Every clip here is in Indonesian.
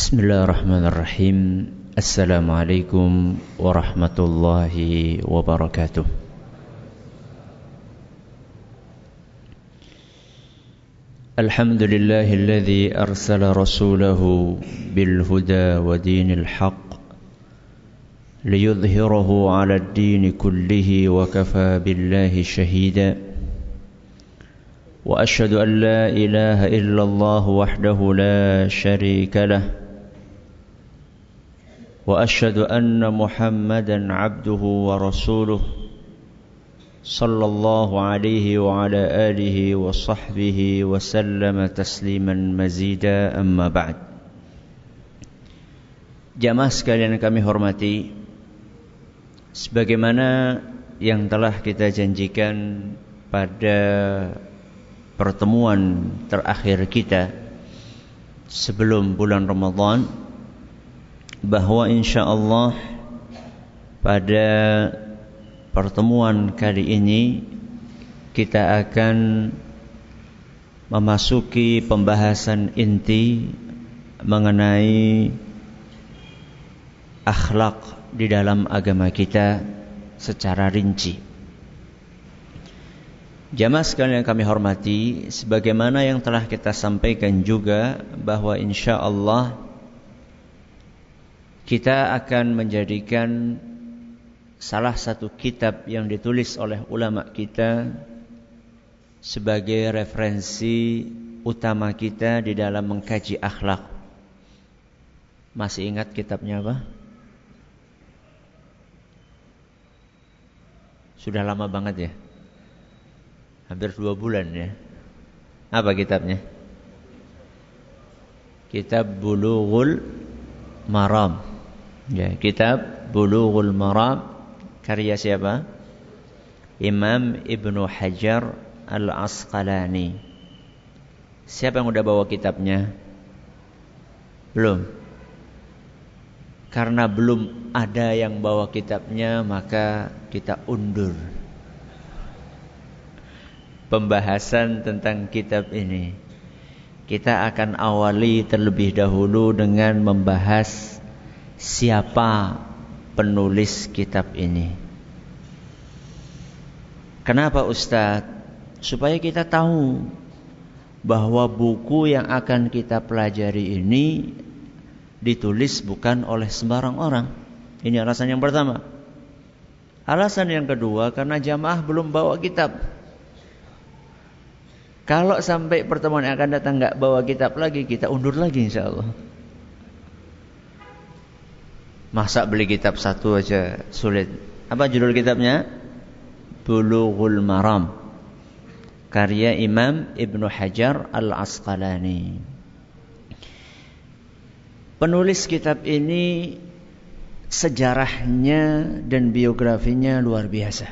بسم الله الرحمن الرحيم السلام عليكم ورحمة الله وبركاته الحمد لله الذي أرسل رسوله بالهدى ودين الحق ليظهره على الدين كله وكفى بالله شهيدا وأشهد أن لا إله إلا الله وحده لا شريك له وأشهد أن محمدا عبده ورسوله صلى الله عليه وعلى آله وصحبه وسلم تسليما مزيدا أما بعد Jamaah sekalian kami hormati Sebagaimana yang telah kita janjikan pada pertemuan terakhir kita sebelum bulan Ramadan bahwa insya Allah pada pertemuan kali ini kita akan memasuki pembahasan inti mengenai akhlak di dalam agama kita secara rinci. Jamaah sekalian yang kami hormati, sebagaimana yang telah kita sampaikan juga bahwa insya Allah kita akan menjadikan salah satu kitab yang ditulis oleh ulama kita sebagai referensi utama kita di dalam mengkaji akhlak. Masih ingat kitabnya apa? Sudah lama banget ya? Hampir dua bulan ya. Apa kitabnya? Kitab Bulughul Maram. Ya, kitab Bulughul Maram karya siapa? Imam Ibnu Hajar Al-Asqalani. Siapa yang udah bawa kitabnya? Belum. Karena belum ada yang bawa kitabnya, maka kita undur pembahasan tentang kitab ini. Kita akan awali terlebih dahulu dengan membahas siapa penulis kitab ini. Kenapa Ustadz? Supaya kita tahu bahwa buku yang akan kita pelajari ini ditulis bukan oleh sembarang orang. Ini alasan yang pertama. Alasan yang kedua karena jamaah belum bawa kitab. Kalau sampai pertemuan yang akan datang nggak bawa kitab lagi, kita undur lagi insya Allah. Masa beli kitab satu aja sulit. Apa judul kitabnya? Bulughul Maram. Karya Imam Ibnu Hajar Al-Asqalani. Penulis kitab ini sejarahnya dan biografinya luar biasa.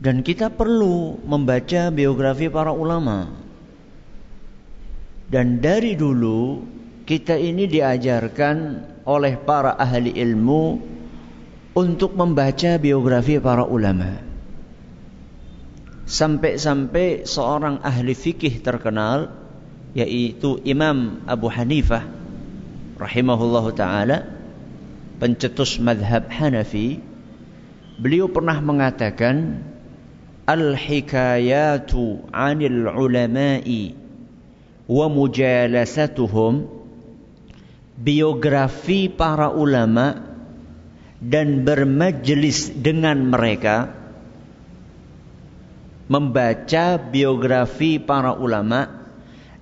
Dan kita perlu membaca biografi para ulama. Dan dari dulu kita ini diajarkan oleh para ahli ilmu untuk membaca biografi para ulama. Sampai-sampai seorang ahli fikih terkenal yaitu Imam Abu Hanifah rahimahullahu taala pencetus madhab Hanafi beliau pernah mengatakan al-hikayatu 'anil ulama'i wa mujalasatuhum biografi para ulama dan bermajlis dengan mereka membaca biografi para ulama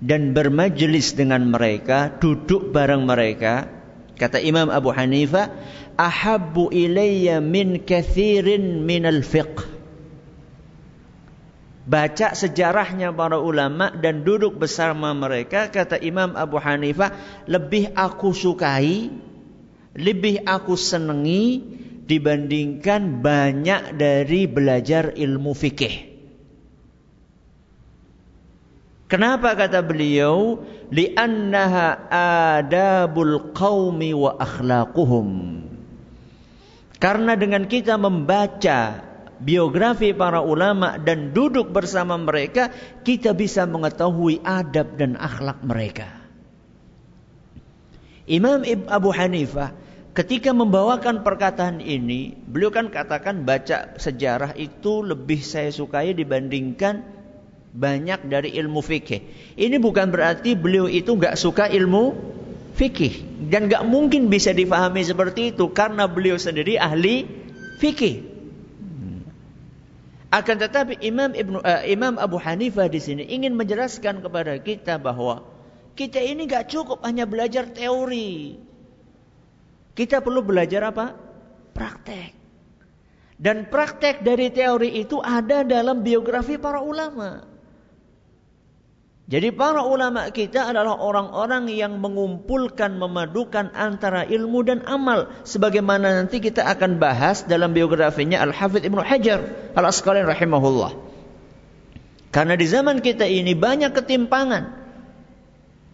dan bermajlis dengan mereka duduk bareng mereka kata Imam Abu Hanifah ahabbu ilayya min kathirin minal fiqh baca sejarahnya para ulama dan duduk bersama mereka kata Imam Abu Hanifah lebih aku sukai lebih aku senangi dibandingkan banyak dari belajar ilmu fikih Kenapa kata beliau? Li'annaha adabul qaumi wa akhlaquhum. Karena dengan kita membaca biografi para ulama dan duduk bersama mereka, kita bisa mengetahui adab dan akhlak mereka. Imam Abu Hanifah ketika membawakan perkataan ini, beliau kan katakan baca sejarah itu lebih saya sukai dibandingkan banyak dari ilmu fikih. Ini bukan berarti beliau itu nggak suka ilmu fikih dan nggak mungkin bisa difahami seperti itu karena beliau sendiri ahli fikih. Akan tetapi Imam Ibnu uh, Imam Abu Hanifah di sini ingin menjelaskan kepada kita bahwa kita ini nggak cukup hanya belajar teori. Kita perlu belajar apa? Praktek. Dan praktek dari teori itu ada dalam biografi para ulama. Jadi para ulama kita adalah orang-orang yang mengumpulkan, memadukan antara ilmu dan amal. Sebagaimana nanti kita akan bahas dalam biografinya Al-Hafidh Ibnu Hajar Al-Asqalani rahimahullah. Karena di zaman kita ini banyak ketimpangan.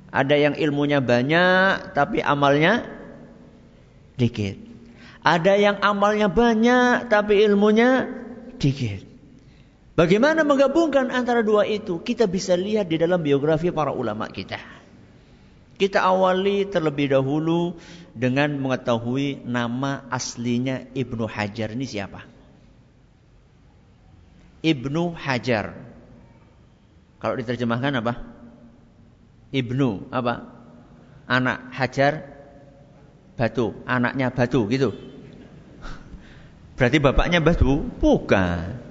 Ada yang ilmunya banyak tapi amalnya dikit. Ada yang amalnya banyak tapi ilmunya dikit. Bagaimana menggabungkan antara dua itu? Kita bisa lihat di dalam biografi para ulama kita. Kita awali terlebih dahulu dengan mengetahui nama aslinya Ibnu Hajar ini siapa? Ibnu Hajar. Kalau diterjemahkan apa? Ibnu apa? Anak Hajar batu, anaknya batu gitu. Berarti bapaknya batu? Bukan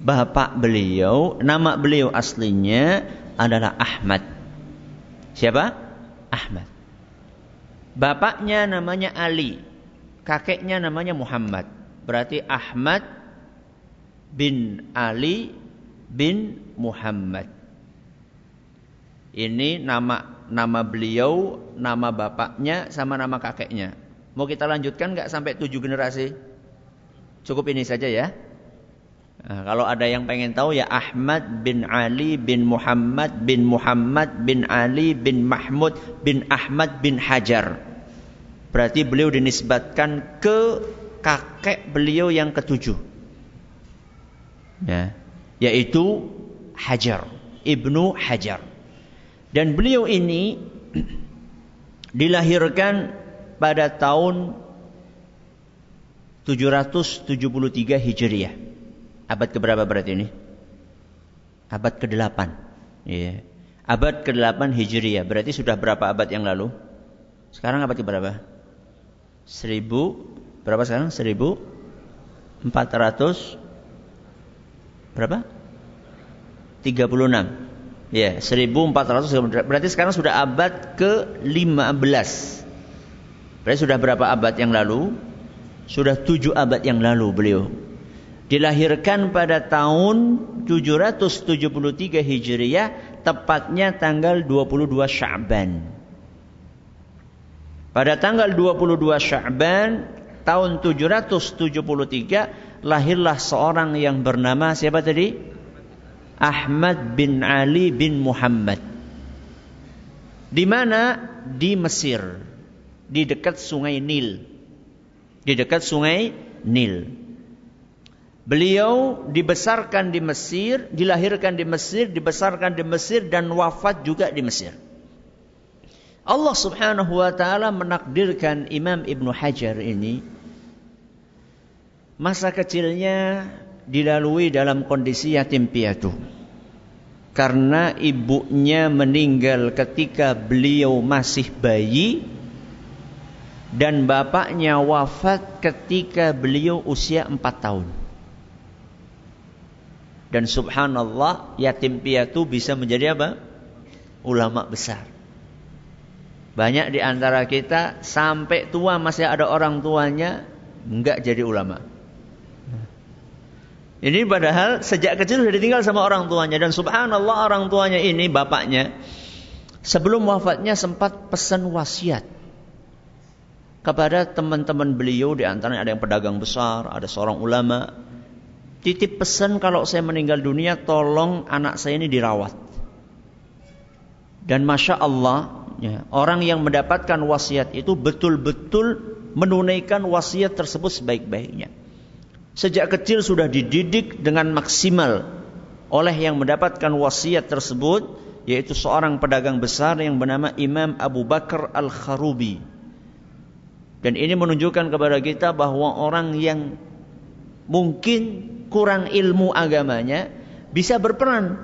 bapak beliau, nama beliau aslinya adalah Ahmad. Siapa? Ahmad. Bapaknya namanya Ali, kakeknya namanya Muhammad. Berarti Ahmad bin Ali bin Muhammad. Ini nama nama beliau, nama bapaknya sama nama kakeknya. Mau kita lanjutkan nggak sampai tujuh generasi? Cukup ini saja ya. Nah, kalau ada yang pengen tahu ya Ahmad bin Ali bin Muhammad bin Muhammad bin Ali bin Mahmud bin Ahmad bin Hajar. Berarti beliau dinisbatkan ke kakek beliau yang ketujuh. Ya, yaitu Hajar, Ibnu Hajar. Dan beliau ini dilahirkan pada tahun 773 Hijriah. Abad keberapa berarti ini? Abad ke-8. Iya. Abad ke-8 Hijriah. Berarti sudah berapa abad yang lalu? Sekarang abad ke berapa? 1000 berapa sekarang? 1400 berapa? 36. Ya, 1400 berarti sekarang sudah abad ke-15. Berarti sudah berapa abad yang lalu? Sudah 7 abad yang lalu beliau dilahirkan pada tahun 773 Hijriah tepatnya tanggal 22 Sya'ban. Pada tanggal 22 Sya'ban tahun 773 lahirlah seorang yang bernama siapa tadi? Ahmad bin Ali bin Muhammad. Di mana? Di Mesir. Di dekat Sungai Nil. Di dekat Sungai Nil. Beliau dibesarkan di Mesir, dilahirkan di Mesir, dibesarkan di Mesir dan wafat juga di Mesir. Allah Subhanahu wa taala menakdirkan Imam Ibnu Hajar ini masa kecilnya dilalui dalam kondisi yatim piatu. Karena ibunya meninggal ketika beliau masih bayi dan bapaknya wafat ketika beliau usia empat tahun. Dan subhanallah yatim piatu bisa menjadi apa? Ulama besar. Banyak di antara kita sampai tua masih ada orang tuanya enggak jadi ulama. Ini padahal sejak kecil sudah ditinggal sama orang tuanya dan subhanallah orang tuanya ini bapaknya sebelum wafatnya sempat pesan wasiat kepada teman-teman beliau di antaranya ada yang pedagang besar, ada seorang ulama titip pesan kalau saya meninggal dunia tolong anak saya ini dirawat. Dan masya Allah, ya, orang yang mendapatkan wasiat itu betul-betul menunaikan wasiat tersebut sebaik-baiknya. Sejak kecil sudah dididik dengan maksimal oleh yang mendapatkan wasiat tersebut, yaitu seorang pedagang besar yang bernama Imam Abu Bakar Al-Kharubi. Dan ini menunjukkan kepada kita bahwa orang yang mungkin kurang ilmu agamanya bisa berperan.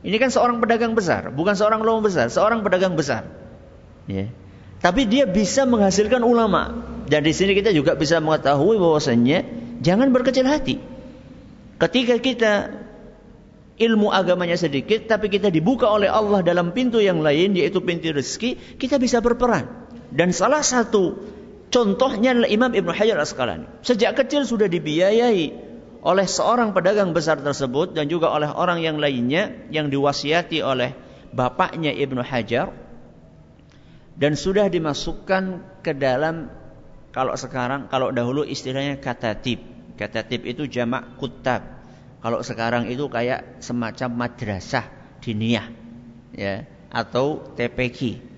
Ini kan seorang pedagang besar, bukan seorang ulama besar, seorang pedagang besar. Ya. Tapi dia bisa menghasilkan ulama. Dan di sini kita juga bisa mengetahui bahwasanya jangan berkecil hati. Ketika kita ilmu agamanya sedikit tapi kita dibuka oleh Allah dalam pintu yang lain yaitu pintu rezeki, kita bisa berperan. Dan salah satu contohnya adalah Imam Ibnu Hajar Asqalani. Sejak kecil sudah dibiayai oleh seorang pedagang besar tersebut dan juga oleh orang yang lainnya yang diwasiati oleh bapaknya Ibnu Hajar dan sudah dimasukkan ke dalam kalau sekarang kalau dahulu istilahnya katatib. Katatib itu jamak kutab kalau sekarang itu kayak semacam madrasah diniyah ya atau TPQ.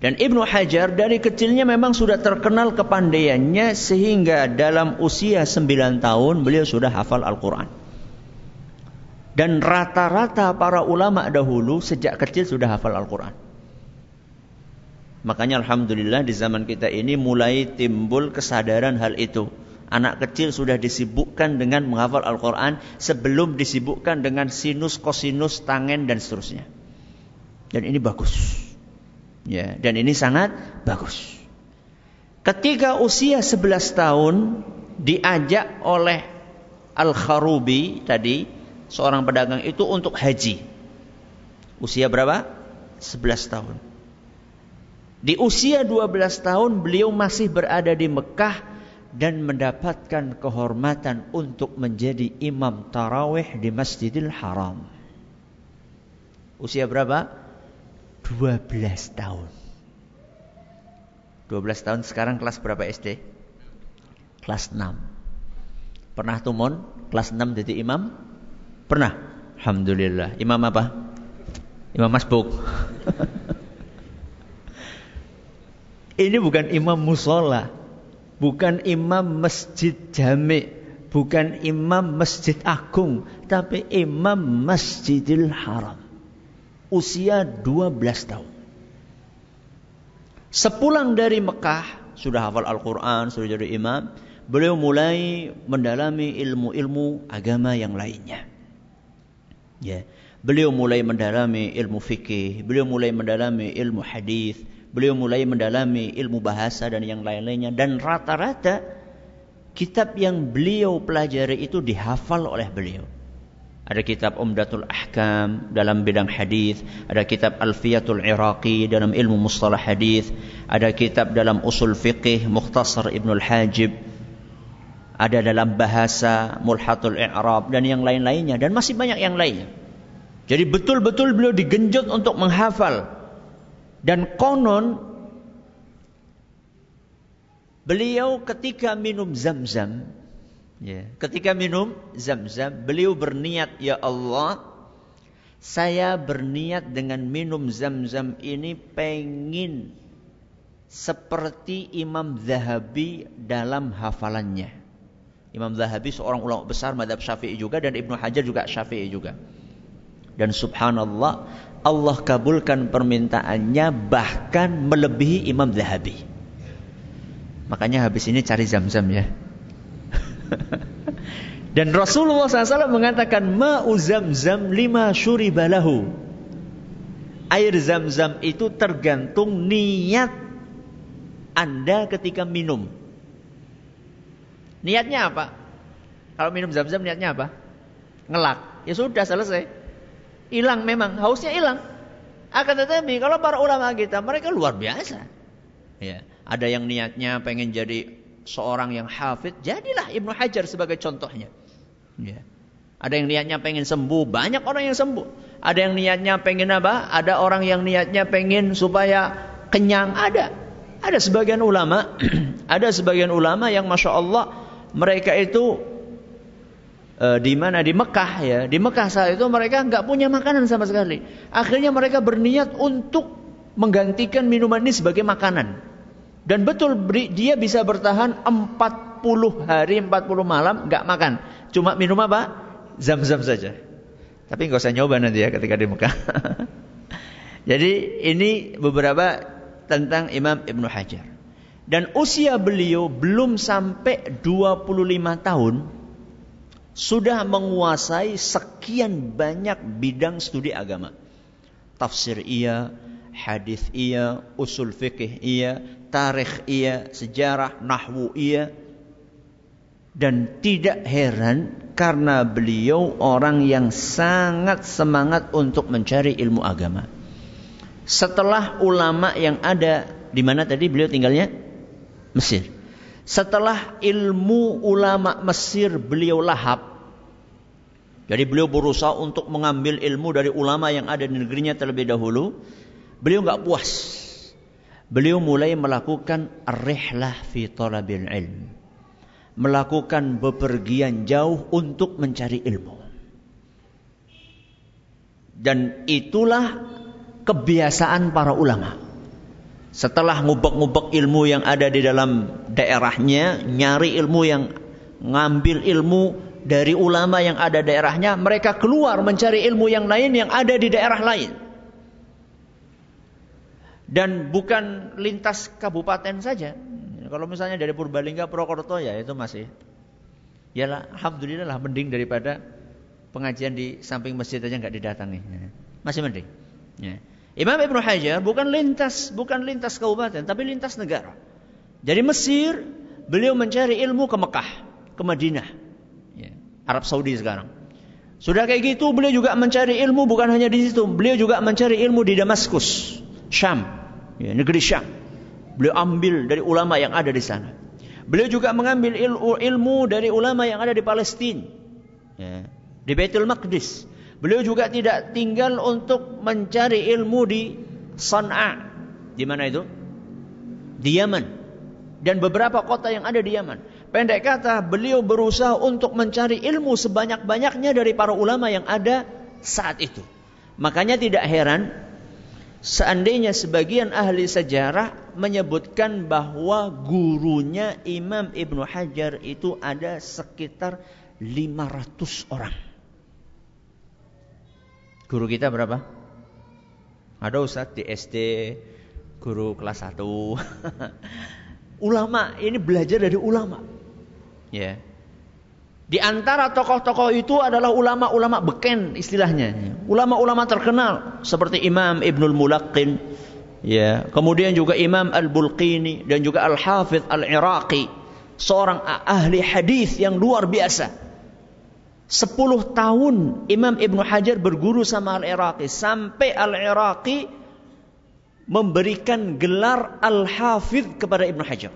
Dan Ibnu Hajar dari kecilnya memang sudah terkenal kepandaiannya sehingga dalam usia 9 tahun beliau sudah hafal Al-Quran. Dan rata-rata para ulama dahulu sejak kecil sudah hafal Al-Quran. Makanya Alhamdulillah di zaman kita ini mulai timbul kesadaran hal itu anak kecil sudah disibukkan dengan menghafal Al-Quran sebelum disibukkan dengan sinus, kosinus, tangen dan seterusnya. Dan ini bagus. Ya, dan ini sangat bagus. Ketika usia 11 tahun diajak oleh Al-Kharubi tadi, seorang pedagang itu untuk haji. Usia berapa? 11 tahun. Di usia 12 tahun beliau masih berada di Mekah dan mendapatkan kehormatan untuk menjadi imam tarawih di Masjidil Haram. Usia berapa? 12 tahun. 12 tahun sekarang kelas berapa SD? Kelas 6. Pernah tumon kelas 6 jadi imam? Pernah. Alhamdulillah. Imam apa? Imam masbuk. Ini bukan imam musola bukan imam masjid jami, bukan imam masjid agung, tapi imam masjidil haram. Usia 12 tahun. Sepulang dari Mekah, sudah hafal Al-Quran, sudah jadi imam, beliau mulai mendalami ilmu-ilmu agama yang lainnya. Ya, beliau mulai mendalami ilmu fikih, beliau mulai mendalami ilmu hadis, Beliau mulai mendalami ilmu bahasa dan yang lain-lainnya dan rata-rata kitab yang beliau pelajari itu dihafal oleh beliau. Ada kitab Umdatul Ahkam dalam bidang hadis, ada kitab Alfiyatul Iraqi dalam ilmu mustalah hadis, ada kitab dalam usul fiqih Mukhtasar Ibnul Hajib, ada dalam bahasa Mulhatul I'rab dan yang lain-lainnya dan masih banyak yang lainnya. Jadi betul-betul beliau digenjot untuk menghafal dan konon beliau ketika minum zam-zam, ya, ketika minum zam-zam, beliau berniat, ya Allah, saya berniat dengan minum zam-zam ini pengin seperti Imam Zahabi dalam hafalannya. Imam Zahabi seorang ulama besar madhab syafi'i juga dan Ibnu Hajar juga syafi'i juga. Dan subhanallah Allah kabulkan permintaannya bahkan melebihi Imam Zahabi. Makanya habis ini cari zam-zam ya. Dan Rasulullah SAW mengatakan ma'u zam-zam lima syuribalahu. Air zam-zam itu tergantung niat Anda ketika minum. Niatnya apa? Kalau minum zam-zam niatnya apa? Ngelak. Ya sudah selesai. Hilang memang, hausnya hilang. Akan tetapi kalau para ulama kita mereka luar biasa. Ya, ada yang niatnya pengen jadi seorang yang hafid, jadilah Ibnu Hajar sebagai contohnya. Ya. Ada yang niatnya pengen sembuh, banyak orang yang sembuh. Ada yang niatnya pengen apa? Ada orang yang niatnya pengen supaya kenyang, ada. Ada sebagian ulama, ada sebagian ulama yang masya Allah mereka itu e, di mana di Mekah ya di Mekah saat itu mereka nggak punya makanan sama sekali akhirnya mereka berniat untuk menggantikan minuman ini sebagai makanan dan betul dia bisa bertahan 40 hari 40 malam nggak makan cuma minum apa zam-zam saja Tapi nggak usah nyoba nanti ya ketika di Mekah. Jadi ini beberapa tentang Imam Ibnu Hajar. Dan usia beliau belum sampai 25 tahun sudah menguasai sekian banyak bidang studi agama. Tafsir iya, hadis iya, usul fikih iya, tarikh iya, sejarah, nahwu iya. Dan tidak heran karena beliau orang yang sangat semangat untuk mencari ilmu agama. Setelah ulama yang ada di mana tadi beliau tinggalnya? Mesir. Setelah ilmu ulama Mesir beliau lahap, jadi beliau berusaha untuk mengambil ilmu dari ulama yang ada di negerinya terlebih dahulu. Beliau nggak puas. Beliau mulai melakukan rihlah fi talabil ilm. Melakukan bepergian jauh untuk mencari ilmu. Dan itulah kebiasaan para ulama. Setelah ngubek-ngubek ilmu yang ada di dalam daerahnya, nyari ilmu yang ngambil ilmu dari ulama yang ada daerahnya, mereka keluar mencari ilmu yang lain yang ada di daerah lain. Dan bukan lintas kabupaten saja. Kalau misalnya dari Purbalingga Purwokerto ya itu masih ya lah, alhamdulillah lah mending daripada pengajian di samping masjid aja nggak didatangi. Masih mending. Ya. Imam Ibn Hajar bukan lintas, bukan lintas kabupaten, tapi lintas negara. Dari Mesir, beliau mencari ilmu ke Mekah, ke Madinah, ya, Arab Saudi sekarang. Sudah kayak gitu, beliau juga mencari ilmu bukan hanya di situ, beliau juga mencari ilmu di Damaskus, Syam, ya, negeri Syam. Beliau ambil dari ulama yang ada di sana. Beliau juga mengambil ilmu, dari ulama yang ada di Palestina, ya, di Baitul Maqdis. Beliau juga tidak tinggal untuk mencari ilmu di Sana'a. Di mana itu? Di Yaman. Dan beberapa kota yang ada di Yaman. Pendek kata, beliau berusaha untuk mencari ilmu sebanyak-banyaknya dari para ulama yang ada saat itu. Makanya tidak heran seandainya sebagian ahli sejarah menyebutkan bahwa gurunya Imam Ibnu Hajar itu ada sekitar 500 orang. Guru kita berapa? Ada Ustaz di SD, guru kelas 1. ulama, ini belajar dari ulama. Ya. Di antara tokoh-tokoh itu adalah ulama-ulama beken istilahnya. Ulama-ulama terkenal seperti Imam Ibnul Mulaqqin, ya. Kemudian juga Imam Al-Bulqini dan juga Al-Hafidh Al-Iraqi, seorang ahli hadis yang luar biasa. Sepuluh tahun Imam Ibn Hajar berguru sama Al-Iraqi. Sampai Al-Iraqi memberikan gelar Al-Hafidh kepada Ibn Hajar.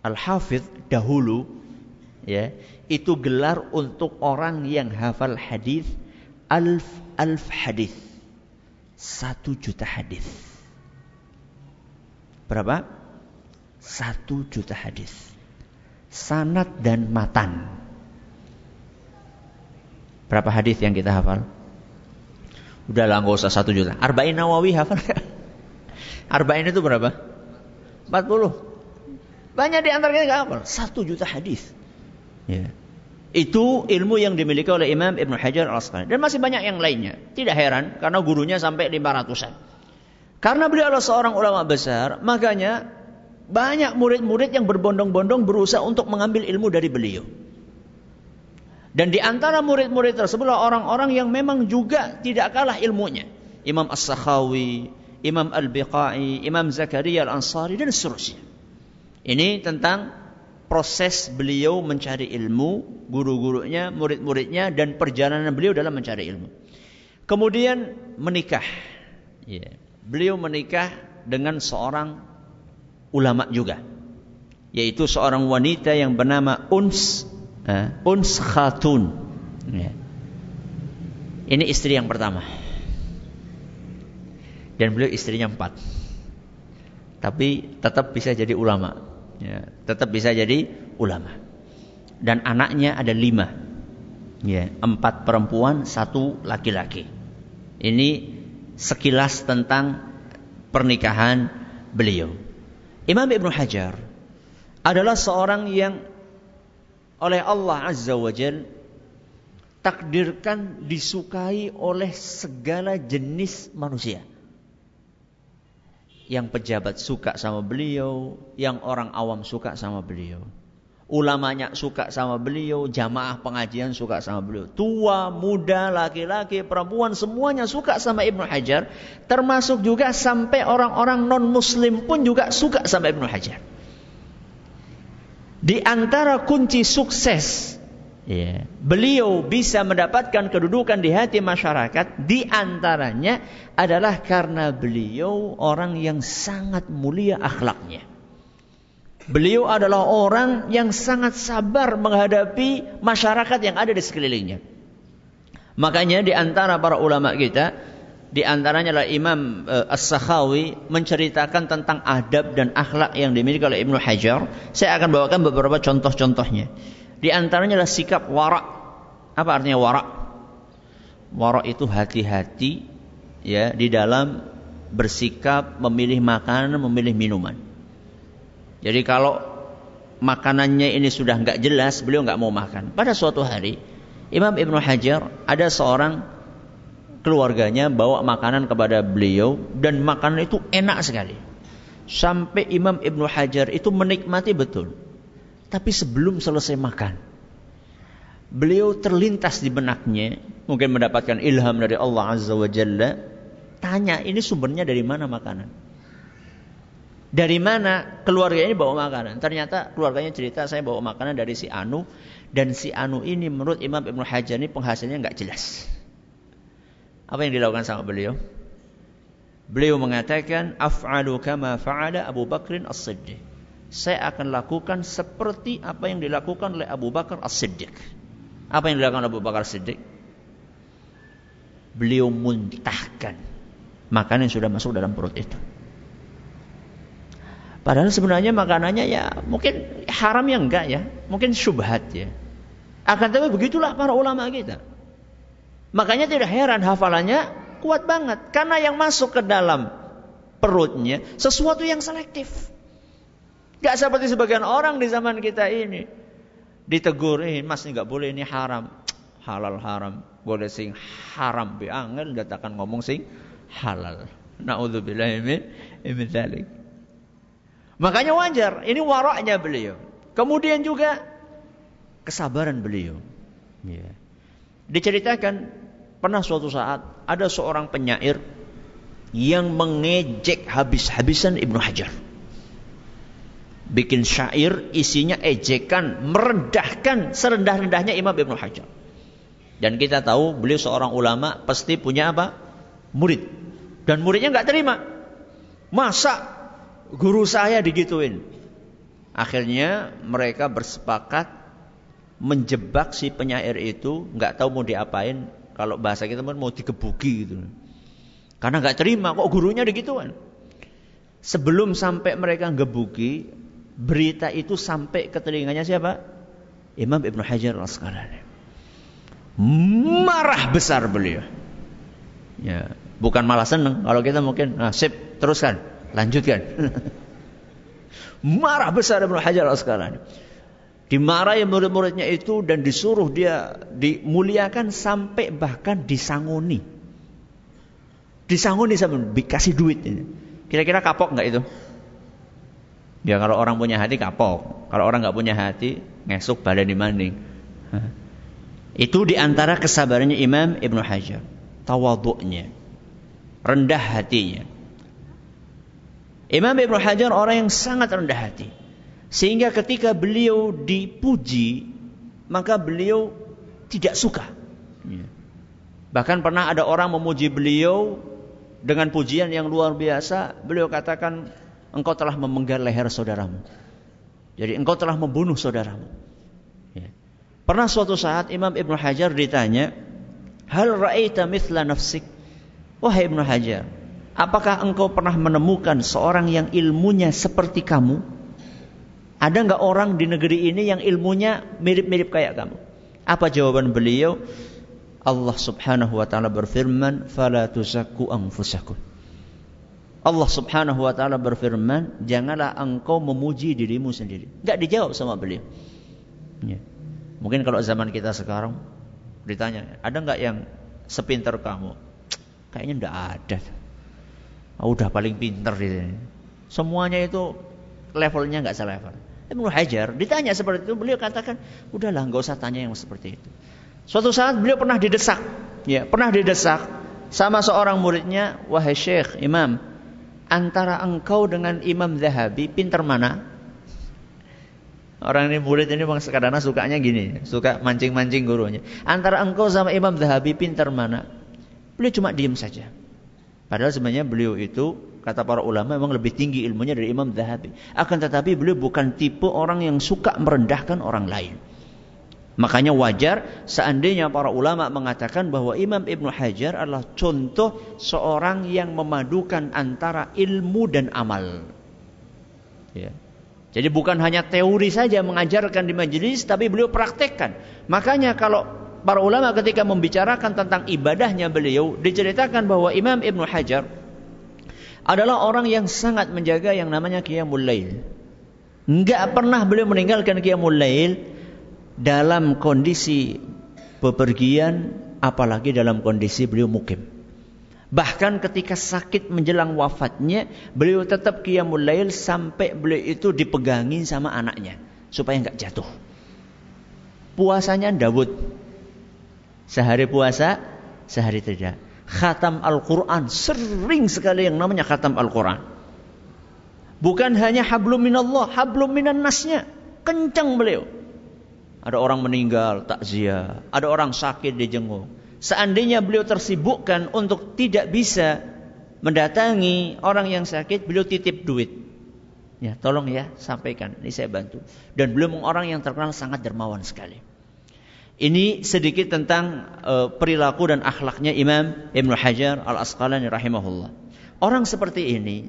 Al-Hafidh dahulu ya itu gelar untuk orang yang hafal hadis alf alf hadis satu juta hadis berapa satu juta hadis sanat dan matan Berapa hadis yang kita hafal? Udah lah nggak usah satu juta. Arba'in Nawawi hafal Arba'in itu berapa? 40. Banyak di antara kita nggak hafal. Satu juta hadis. Ya. Itu ilmu yang dimiliki oleh Imam Ibn Hajar al Asqalani. Dan masih banyak yang lainnya. Tidak heran karena gurunya sampai 500-an. Karena beliau adalah seorang ulama besar, makanya banyak murid-murid yang berbondong-bondong berusaha untuk mengambil ilmu dari beliau. Dan di antara murid-murid tersebut orang-orang yang memang juga tidak kalah ilmunya. Imam As-Sakhawi, Imam Al-Biqai, Imam Zakaria Al-Ansari dan seterusnya. Ini tentang proses beliau mencari ilmu, guru-gurunya, murid-muridnya dan perjalanan beliau dalam mencari ilmu. Kemudian menikah. Ya. Beliau menikah dengan seorang ulama juga. Yaitu seorang wanita yang bernama Uns uh, Uns Khatun. Ya. Ini istri yang pertama. Dan beliau istrinya empat. Tapi tetap bisa jadi ulama. Ya, tetap bisa jadi ulama. Dan anaknya ada lima. Ya, empat perempuan, satu laki-laki. Ini sekilas tentang pernikahan beliau. Imam Ibn Hajar adalah seorang yang oleh Allah Azza wa Jal takdirkan disukai oleh segala jenis manusia. Yang pejabat suka sama beliau, yang orang awam suka sama beliau. Ulamanya suka sama beliau, jamaah pengajian suka sama beliau. Tua, muda, laki-laki, perempuan semuanya suka sama Ibnu Hajar. Termasuk juga sampai orang-orang non-muslim pun juga suka sama Ibnu Hajar. Di antara kunci sukses ya, beliau bisa mendapatkan kedudukan di hati masyarakat di antaranya adalah karena beliau orang yang sangat mulia akhlaknya. Beliau adalah orang yang sangat sabar menghadapi masyarakat yang ada di sekelilingnya. Makanya di antara para ulama kita, di antaranya adalah Imam uh, As-Sakhawi menceritakan tentang adab dan akhlak yang dimiliki oleh Ibnu Hajar. Saya akan bawakan beberapa contoh-contohnya. Di antaranya adalah sikap warak. Apa artinya warak? Warak itu hati-hati ya di dalam bersikap memilih makanan, memilih minuman. Jadi kalau makanannya ini sudah nggak jelas, beliau nggak mau makan. Pada suatu hari, Imam Ibnu Hajar ada seorang keluarganya bawa makanan kepada beliau dan makanan itu enak sekali. Sampai Imam Ibnu Hajar itu menikmati betul. Tapi sebelum selesai makan, beliau terlintas di benaknya, mungkin mendapatkan ilham dari Allah Azza wa Jalla, tanya ini sumbernya dari mana makanan? Dari mana keluarga ini bawa makanan? Ternyata keluarganya cerita saya bawa makanan dari si Anu dan si Anu ini menurut Imam Ibnu Hajar ini penghasilnya nggak jelas. Apa yang dilakukan sama beliau? Beliau mengatakan af'alu kama fa'ala Abu Bakrin As-Siddiq saya akan lakukan seperti apa yang dilakukan oleh Abu Bakar As-Siddiq. Apa yang dilakukan Abu Bakar As-Siddiq? Beliau muntahkan makanan yang sudah masuk dalam perut itu. Padahal sebenarnya makanannya ya mungkin haram ya enggak ya, mungkin syubhat ya. Akan tapi begitulah para ulama kita. Makanya tidak heran hafalannya kuat banget karena yang masuk ke dalam perutnya sesuatu yang selektif. Gak seperti sebagian orang di zaman kita ini. Ditegur, eh mas ini gak boleh ini haram. Halal haram. Boleh sing haram. Biangel datakan ngomong sing halal. Na'udzubillah min dalik. Makanya wajar. Ini waraknya beliau. Kemudian juga kesabaran beliau. Ya. Diceritakan pernah suatu saat ada seorang penyair yang mengejek habis-habisan Ibnu Hajar bikin syair isinya ejekan, merendahkan serendah-rendahnya Imam Ibnu Hajar. Dan kita tahu beliau seorang ulama pasti punya apa? Murid. Dan muridnya nggak terima. Masa guru saya digituin? Akhirnya mereka bersepakat menjebak si penyair itu, nggak tahu mau diapain. Kalau bahasa kita mau digebuki gitu. Karena nggak terima kok gurunya digituin. Sebelum sampai mereka ngebuki, berita itu sampai ke telinganya siapa? Imam Ibn Hajar al-Asqalani. Marah besar beliau. Ya, bukan malah senang. Kalau kita mungkin, nah, sip, teruskan, lanjutkan. Marah besar Ibn Hajar al-Asqalani. Dimarahi murid-muridnya itu dan disuruh dia dimuliakan sampai bahkan disanguni. Disanguni sama dikasih duit. Kira-kira kapok nggak itu? Ya kalau orang punya hati kapok. Kalau orang nggak punya hati, ngesuk badan dimanding. Itu di antara kesabarannya Imam Ibn Hajar. Tawaduknya. Rendah hatinya. Imam Ibn Hajar orang yang sangat rendah hati. Sehingga ketika beliau dipuji, maka beliau tidak suka. Ya. Bahkan pernah ada orang memuji beliau dengan pujian yang luar biasa. Beliau katakan, engkau telah memenggal leher saudaramu. Jadi engkau telah membunuh saudaramu. Ya. Pernah suatu saat Imam Ibn Hajar ditanya, Hal ra'aita mithla nafsik? Wahai Ibn Hajar, apakah engkau pernah menemukan seorang yang ilmunya seperti kamu? Ada nggak orang di negeri ini yang ilmunya mirip-mirip kayak kamu? Apa jawaban beliau? Allah Subhanahu wa taala berfirman, "Fala tuzakku anfusakum." Allah Subhanahu wa taala berfirman, "Janganlah engkau memuji dirimu sendiri." Enggak dijawab sama beliau. Ya. Mungkin kalau zaman kita sekarang Ditanya, ada nggak yang sepinter kamu? Kayaknya ndak ada. Oh, udah paling pinter ini. Semuanya itu levelnya nggak selevel. Ibnu Hajar ditanya seperti itu, beliau katakan, udahlah nggak usah tanya yang seperti itu. Suatu saat beliau pernah didesak, ya pernah didesak sama seorang muridnya, wahai Syekh Imam, antara engkau dengan Imam Zahabi pinter mana? Orang ini murid ini kadang sukanya gini, suka mancing-mancing gurunya. Antara engkau sama Imam Zahabi pinter mana? Beliau cuma diam saja. Padahal sebenarnya beliau itu kata para ulama memang lebih tinggi ilmunya dari Imam Zahabi. Akan tetapi beliau bukan tipe orang yang suka merendahkan orang lain. Makanya wajar seandainya para ulama mengatakan bahwa Imam Ibn Hajar adalah contoh seorang yang memadukan antara ilmu dan amal. Ya. Jadi bukan hanya teori saja mengajarkan di majelis, tapi beliau praktekkan. Makanya kalau para ulama ketika membicarakan tentang ibadahnya beliau diceritakan bahwa Imam Ibn Hajar adalah orang yang sangat menjaga yang namanya qiyamul lail. Enggak pernah beliau meninggalkan qiyamul lail dalam kondisi bepergian apalagi dalam kondisi beliau mukim. Bahkan ketika sakit menjelang wafatnya, beliau tetap qiyamul lail sampai beliau itu dipegangi sama anaknya supaya enggak jatuh. Puasanya Dawud Sehari puasa, sehari tidak. Khatam Al-Quran, sering sekali yang namanya khatam Al-Quran. Bukan hanya hablum minallah, hablum minan nasnya. Kencang beliau. Ada orang meninggal, takziah. Ada orang sakit dijenguk. Seandainya beliau tersibukkan untuk tidak bisa mendatangi orang yang sakit, beliau titip duit. Ya, tolong ya, sampaikan. Ini saya bantu. Dan beliau orang yang terkenal sangat dermawan sekali. Ini sedikit tentang uh, perilaku dan akhlaknya Imam Ibn Hajar Al-Asqalani rahimahullah. Orang seperti ini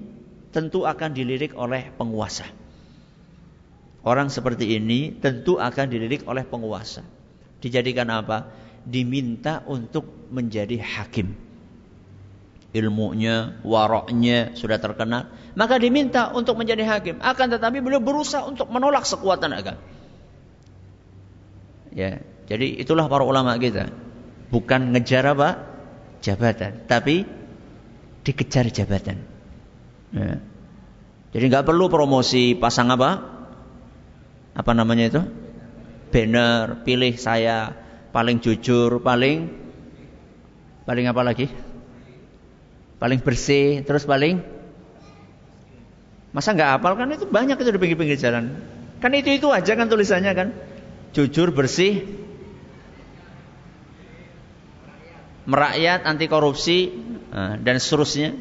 tentu akan dilirik oleh penguasa. Orang seperti ini tentu akan dilirik oleh penguasa. Dijadikan apa? Diminta untuk menjadi hakim. Ilmunya, waroknya sudah terkenal. Maka diminta untuk menjadi hakim. Akan tetapi beliau berusaha untuk menolak sekuat tenaga. Ya, jadi itulah para ulama kita. Bukan ngejar apa? Jabatan. Tapi dikejar jabatan. Ya. Jadi nggak perlu promosi pasang apa? Apa namanya itu? Banner, pilih saya paling jujur, paling paling apa lagi? Paling bersih, terus paling Masa nggak hafal kan itu banyak itu di pinggir-pinggir jalan. Kan itu itu aja kan tulisannya kan. Jujur, bersih, merakyat, anti korupsi eh, dan seterusnya.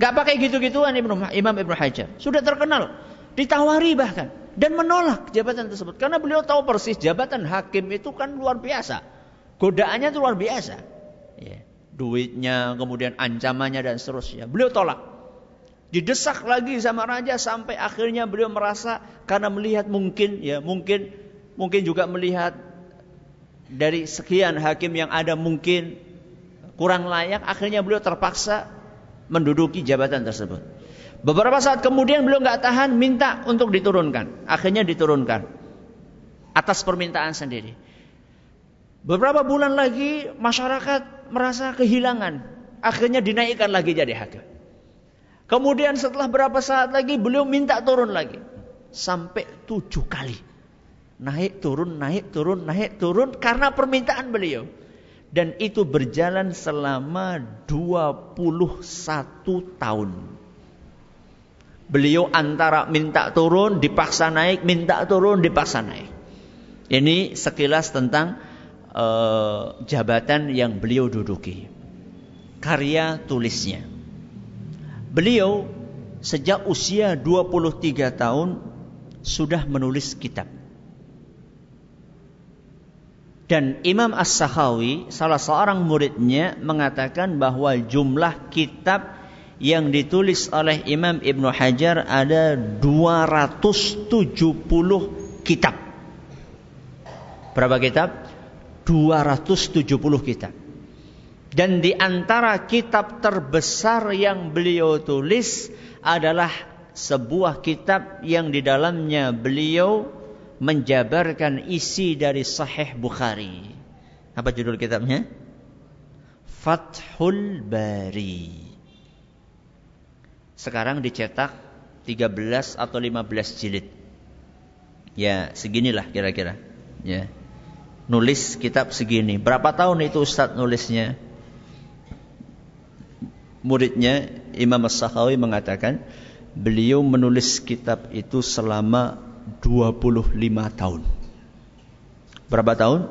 Gak pakai gitu-gituan Imam Ibnu Hajar. Sudah terkenal, ditawari bahkan dan menolak jabatan tersebut karena beliau tahu persis jabatan hakim itu kan luar biasa. Godaannya itu luar biasa. Ya. Duitnya, kemudian ancamannya dan seterusnya. Beliau tolak. Didesak lagi sama raja sampai akhirnya beliau merasa karena melihat mungkin ya mungkin mungkin juga melihat dari sekian hakim yang ada mungkin kurang layak, akhirnya beliau terpaksa menduduki jabatan tersebut. Beberapa saat kemudian beliau nggak tahan, minta untuk diturunkan. Akhirnya diturunkan atas permintaan sendiri. Beberapa bulan lagi masyarakat merasa kehilangan, akhirnya dinaikkan lagi jadi hakim. Kemudian setelah berapa saat lagi beliau minta turun lagi, sampai tujuh kali naik turun naik turun naik turun karena permintaan beliau dan itu berjalan selama 21 tahun. Beliau antara minta turun, dipaksa naik, minta turun, dipaksa naik. Ini sekilas tentang uh, jabatan yang beliau duduki. Karya tulisnya. Beliau sejak usia 23 tahun sudah menulis kitab. Dan Imam As-Sakhawi, salah seorang muridnya, mengatakan bahwa jumlah kitab yang ditulis oleh Imam Ibn Hajar ada 270 kitab. Berapa kitab? 270 kitab. Dan di antara kitab terbesar yang beliau tulis adalah sebuah kitab yang di dalamnya beliau menjabarkan isi dari Sahih Bukhari. Apa judul kitabnya? Fathul Bari. Sekarang dicetak 13 atau 15 jilid. Ya, seginilah kira-kira. Ya. Nulis kitab segini. Berapa tahun itu Ustadz nulisnya? Muridnya Imam As-Sakhawi mengatakan beliau menulis kitab itu selama 25 tahun. Berapa tahun?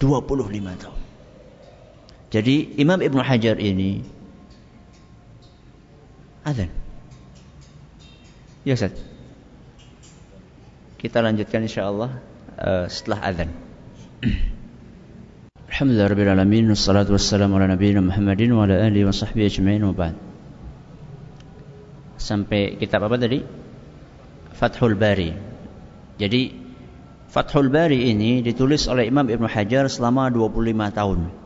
25 tahun. Jadi Imam Ibn Hajar ini azan. Ya Ustaz. Kita lanjutkan insyaallah uh, setelah azan. Alhamdulillah rabbil wassalatu wassalamu ala nabiyina Muhammadin wa ala alihi wa sahbihi ajma'in wa ba'd. Sampai kitab apa tadi? Fathul Bari. Jadi Fathul Bari ini ditulis oleh Imam Ibn Hajar selama 25 tahun.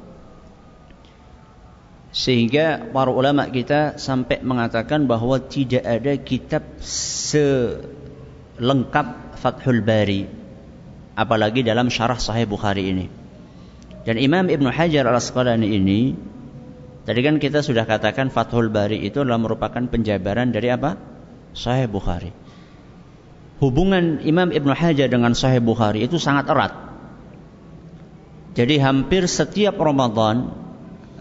Sehingga para ulama kita sampai mengatakan bahwa tidak ada kitab selengkap Fathul Bari apalagi dalam syarah Sahih Bukhari ini. Dan Imam Ibn Hajar Al-Asqalani ini tadi kan kita sudah katakan Fathul Bari itu adalah merupakan penjabaran dari apa? Sahih Bukhari. Hubungan Imam Ibn Hajar dengan Sahih Bukhari itu sangat erat. Jadi hampir setiap Ramadan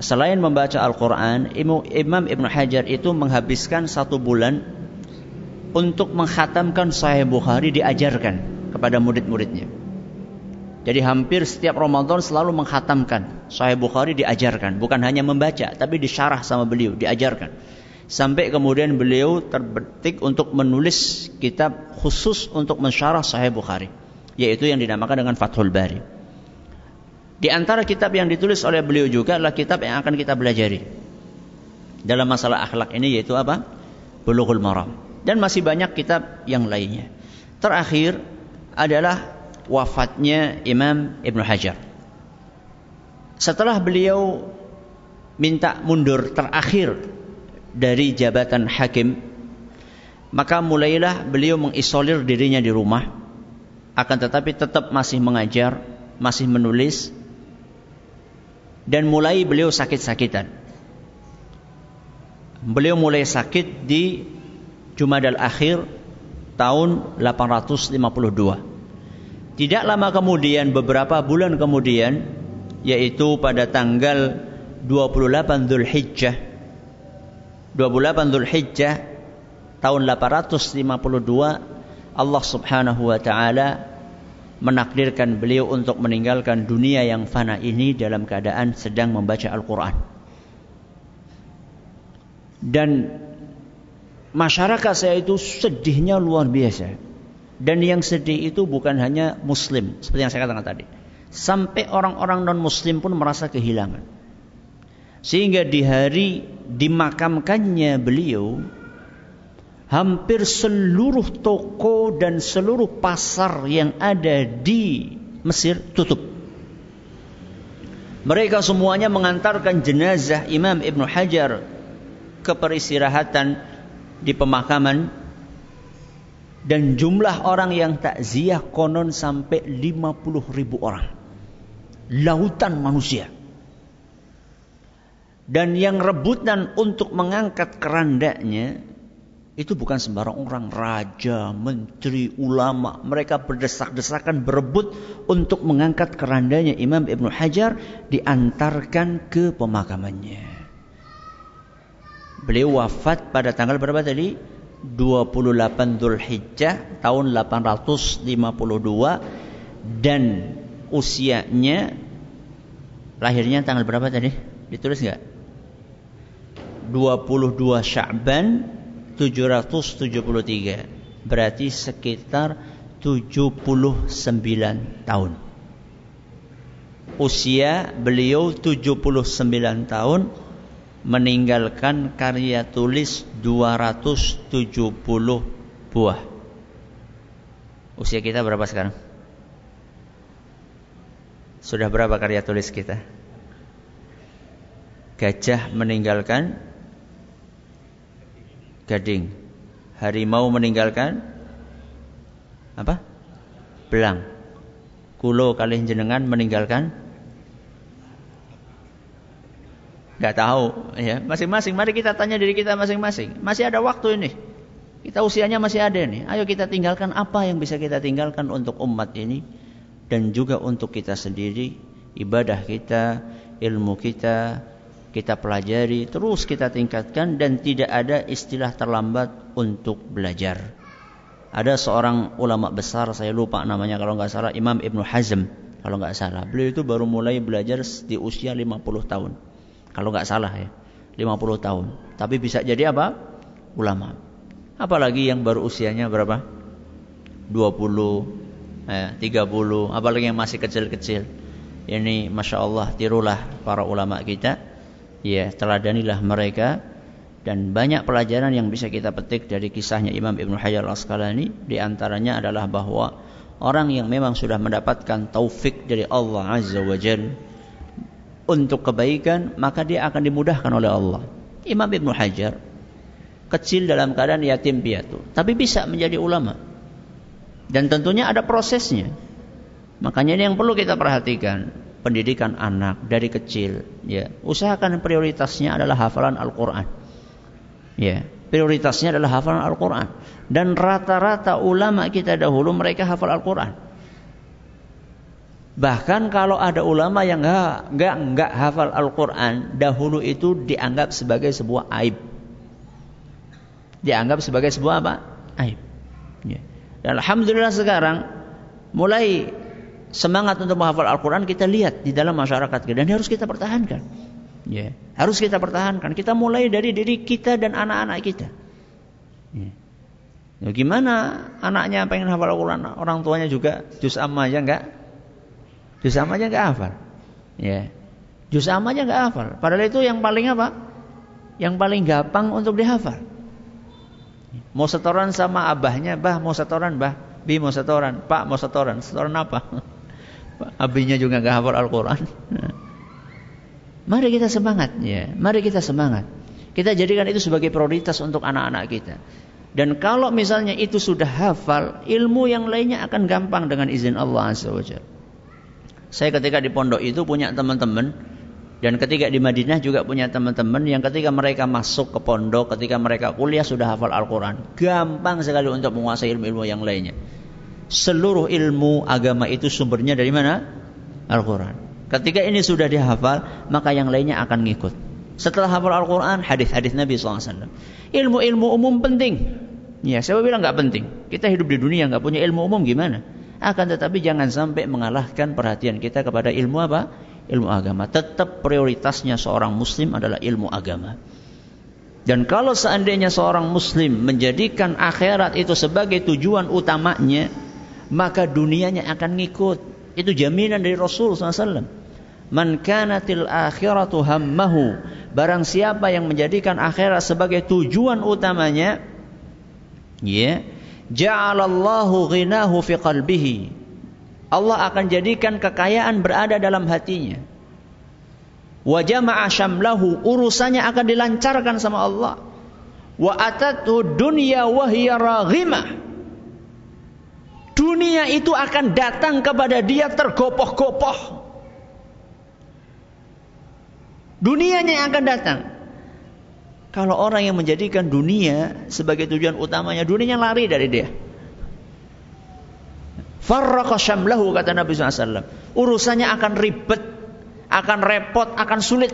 selain membaca Al-Quran, Imam Ibn Hajar itu menghabiskan satu bulan untuk menghatamkan Sahih Bukhari diajarkan kepada murid-muridnya. Jadi hampir setiap Ramadan selalu menghatamkan Sahih Bukhari diajarkan, bukan hanya membaca, tapi disyarah sama beliau, diajarkan. Sampai kemudian beliau terbetik untuk menulis kitab khusus untuk mensyarah Sahih Bukhari, yaitu yang dinamakan dengan Fathul Bari. Di antara kitab yang ditulis oleh beliau juga adalah kitab yang akan kita belajari dalam masalah akhlak ini yaitu apa? Bulughul Maram. Dan masih banyak kitab yang lainnya. Terakhir adalah wafatnya Imam Ibn Hajar. Setelah beliau minta mundur terakhir dari jabatan hakim, maka mulailah beliau mengisolir dirinya di rumah, akan tetapi tetap masih mengajar, masih menulis, dan mulai beliau sakit-sakitan. Beliau mulai sakit di Jumadal Akhir tahun 852. Tidak lama kemudian, beberapa bulan kemudian, yaitu pada tanggal 28 Dhul Hijjah, 28 Dhul Hijjah tahun 852, Allah Subhanahu wa taala menakdirkan beliau untuk meninggalkan dunia yang fana ini dalam keadaan sedang membaca Al-Qur'an. Dan masyarakat saya itu sedihnya luar biasa. Dan yang sedih itu bukan hanya muslim, seperti yang saya katakan tadi. Sampai orang-orang non-muslim pun merasa kehilangan. Sehingga di hari dimakamkannya beliau, hampir seluruh toko dan seluruh pasar yang ada di Mesir tutup. Mereka semuanya mengantarkan jenazah Imam Ibn Hajar ke peristirahatan di pemakaman dan jumlah orang yang takziah konon sampai 50 ribu orang. Lautan manusia. Dan yang rebutan untuk mengangkat kerandanya itu bukan sembarang orang, raja, menteri, ulama. Mereka berdesak-desakan berebut untuk mengangkat kerandanya Imam Ibn Hajar diantarkan ke pemakamannya. Beliau wafat pada tanggal berapa tadi? 28 Dhul Hijjah tahun 852 dan usianya lahirnya tanggal berapa tadi? Ditulis enggak? 22 Sya'ban 773. Berarti sekitar 79 tahun. Usia beliau 79 tahun meninggalkan karya tulis 270 buah. Usia kita berapa sekarang? Sudah berapa karya tulis kita? Gajah meninggalkan gading. Harimau meninggalkan apa? Belang. Kulo kali jenengan meninggalkan Gak tahu ya. Masing-masing mari kita tanya diri kita masing-masing. Masih ada waktu ini. Kita usianya masih ada nih. Ayo kita tinggalkan apa yang bisa kita tinggalkan untuk umat ini dan juga untuk kita sendiri, ibadah kita, ilmu kita, kita pelajari, terus kita tingkatkan dan tidak ada istilah terlambat untuk belajar. Ada seorang ulama besar, saya lupa namanya kalau nggak salah, Imam Ibnu Hazm kalau nggak salah. Beliau itu baru mulai belajar di usia 50 tahun. Kalau nggak salah ya, 50 tahun. Tapi bisa jadi apa? Ulama. Apalagi yang baru usianya berapa? 20, eh, 30, apalagi yang masih kecil-kecil. Ini Masya Allah tirulah para ulama kita. Ya, teladanilah mereka dan banyak pelajaran yang bisa kita petik dari kisahnya Imam Ibn Hajar al-Asqalani di antaranya adalah bahwa orang yang memang sudah mendapatkan taufik dari Allah Azza wa Jalla untuk kebaikan maka dia akan dimudahkan oleh Allah. Imam Ibn Hajar kecil dalam keadaan yatim piatu, tapi bisa menjadi ulama. Dan tentunya ada prosesnya. Makanya ini yang perlu kita perhatikan, pendidikan anak dari kecil, ya. Usahakan prioritasnya adalah hafalan Al-Qur'an. Ya, prioritasnya adalah hafalan Al-Qur'an. Dan rata-rata ulama kita dahulu mereka hafal Al-Qur'an. Bahkan kalau ada ulama yang enggak enggak, enggak hafal Al-Qur'an, dahulu itu dianggap sebagai sebuah aib dianggap sebagai sebuah apa? Aib. Ya. Dan alhamdulillah sekarang mulai semangat untuk menghafal Al-Quran kita lihat di dalam masyarakat kita dan harus kita pertahankan. Ya. Harus kita pertahankan. Kita mulai dari diri kita dan anak-anak kita. Ya. Ya, gimana anaknya pengen hafal Al-Quran, orang tuanya juga juz amma aja enggak? Juz amma aja enggak hafal. Ya. Juz amma aja enggak hafal. Padahal itu yang paling apa? Yang paling gampang untuk dihafal. Mau setoran sama abahnya, bah mau setoran, bah. Bi mau setoran, pak mau setoran. Setoran apa? Abinya juga nggak hafal Al-Quran. Mari kita semangat, ya. Mari kita semangat. Kita jadikan itu sebagai prioritas untuk anak-anak kita. Dan kalau misalnya itu sudah hafal, ilmu yang lainnya akan gampang dengan izin Allah Azza Saya ketika di pondok itu punya teman-teman dan ketika di Madinah juga punya teman-teman yang ketika mereka masuk ke pondok, ketika mereka kuliah sudah hafal Al-Quran. Gampang sekali untuk menguasai ilmu-ilmu yang lainnya. Seluruh ilmu agama itu sumbernya dari mana? Al-Quran. Ketika ini sudah dihafal, maka yang lainnya akan ngikut. Setelah hafal Al-Quran, hadis-hadis Nabi SAW. Ilmu-ilmu umum penting. Ya, saya bilang nggak penting. Kita hidup di dunia nggak punya ilmu umum gimana? Akan tetapi jangan sampai mengalahkan perhatian kita kepada ilmu apa? ilmu agama. Tetap prioritasnya seorang muslim adalah ilmu agama. Dan kalau seandainya seorang muslim menjadikan akhirat itu sebagai tujuan utamanya, maka dunianya akan ngikut. Itu jaminan dari Rasul SAW. Man kanatil akhiratu hammahu. Barang siapa yang menjadikan akhirat sebagai tujuan utamanya, ya, ja'alallahu ghinahu fi qalbihi Allah akan jadikan kekayaan berada dalam hatinya. Wa jama'a syamlahu urusannya akan dilancarkan sama Allah. Wa atatu dunya wa hiya raghimah. Dunia itu akan datang kepada dia tergopoh-gopoh. Dunianya yang akan datang. Kalau orang yang menjadikan dunia sebagai tujuan utamanya, dunianya lari dari dia. Farraqa syamlahu kata Nabi SAW. Urusannya akan ribet, akan repot, akan sulit.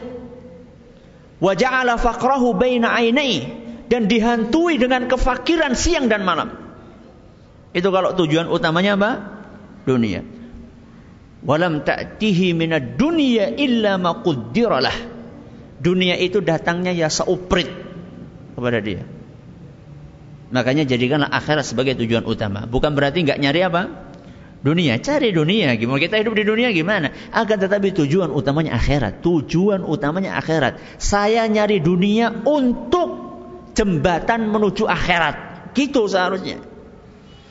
Wa ja'ala faqrahu baina ainai dan dihantui dengan kefakiran siang dan malam. Itu kalau tujuan utamanya apa? Dunia. Walam ta'tihi minad dunya illa ma Dunia itu datangnya ya seuprit kepada dia. Makanya jadikanlah akhirat sebagai tujuan utama. Bukan berarti nggak nyari apa? dunia, cari dunia. Gimana kita hidup di dunia gimana? Akan tetapi tujuan utamanya akhirat. Tujuan utamanya akhirat. Saya nyari dunia untuk jembatan menuju akhirat. Gitu seharusnya.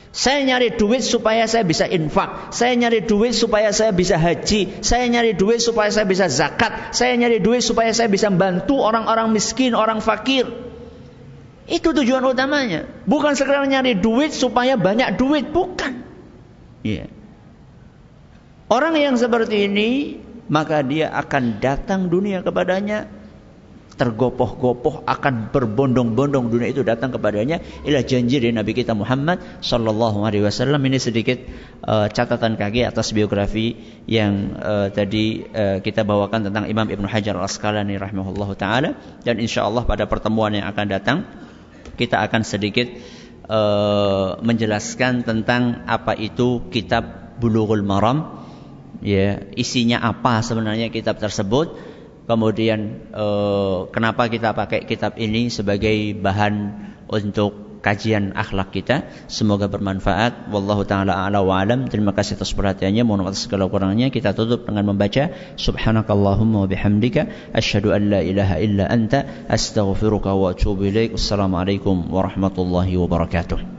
Saya nyari duit supaya saya bisa infak. Saya nyari duit supaya saya bisa haji. Saya nyari duit supaya saya bisa zakat. Saya nyari duit supaya saya bisa bantu orang-orang miskin, orang fakir. Itu tujuan utamanya. Bukan sekedar nyari duit supaya banyak duit. Bukan. Ya. Orang yang seperti ini maka dia akan datang dunia kepadanya tergopoh-gopoh akan berbondong-bondong dunia itu datang kepadanya. Ialah janji dari Nabi kita Muhammad sallallahu alaihi wasallam. Ini sedikit uh, catatan kaki atas biografi yang uh, tadi uh, kita bawakan tentang Imam Ibnu Hajar Al-Asqalani rahimahullahu taala. Dan insyaallah pada pertemuan yang akan datang kita akan sedikit uh, menjelaskan tentang apa itu kitab Bulughul Maram. Ya isinya apa sebenarnya kitab tersebut Kemudian eh, kenapa kita pakai kitab ini sebagai bahan untuk kajian akhlak kita. Semoga bermanfaat. Wallahu taala a'la wa alam. Terima kasih atas perhatiannya. Mohon maaf segala kurangnya. Kita tutup dengan membaca subhanakallahumma wa bihamdika asyhadu an la ilaha illa anta astaghfiruka wa atubu ilaik. Assalamualaikum warahmatullahi wabarakatuh.